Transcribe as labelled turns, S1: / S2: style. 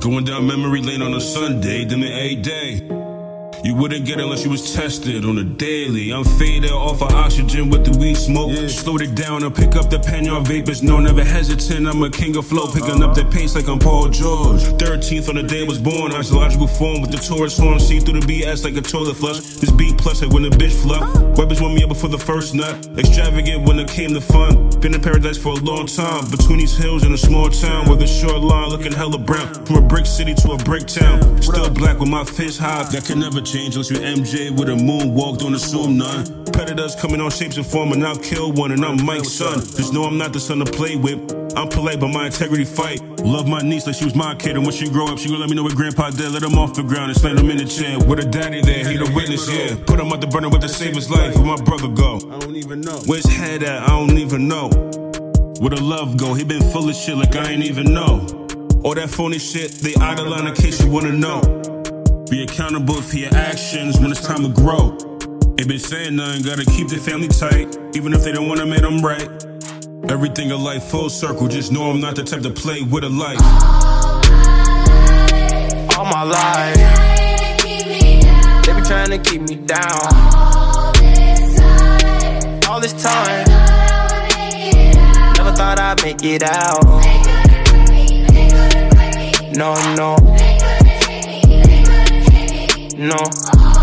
S1: Going down memory lane on a Sunday, then the A day. You wouldn't get it unless you was tested on a daily. I'm faded off of oxygen with the weed smoke. Yeah. Slowed it down and pick up the Pagnon vapors. No, never hesitant. I'm a king of flow, picking up the pace like I'm Paul George. 13th on the day I was born, astrological form with the Taurus horn. See through the BS like a toilet flush. This beat plus like when the bitch fluff. Weapons the first nut. Extravagant when it came to fun. Been in paradise for a long time. Between these hills in a small town with a short line looking hella brown. From a brick city to a brick town. Still black with my fist high. That can never change unless you MJ with a moonwalk, don't assume none. Predators coming on shapes and form, and I'll kill one, and I'm Mike's son. Just know I'm not the son to play with. I'm polite, but my integrity fight. Love my niece like she was my kid, and when she grow up, she gonna let me know what grandpa did. Let him off the ground and slam him in the chair. With a daddy there, he the witness, yeah. Put him out the burner with the save his life. Where my brother go? I don't even know. Where's head at? I don't even know. Where the love go? He been full of shit like I ain't even know. All that phony shit, they out of line in case you wanna know. Be accountable for your actions when it's time to grow. Ain't been saying nothing, gotta keep the family tight, even if they don't wanna make them right. Everything in life full circle, just know I'm not the type to play with a life.
S2: All my life, they be trying to keep me down. All this time, never thought I'd make it out. No, no no.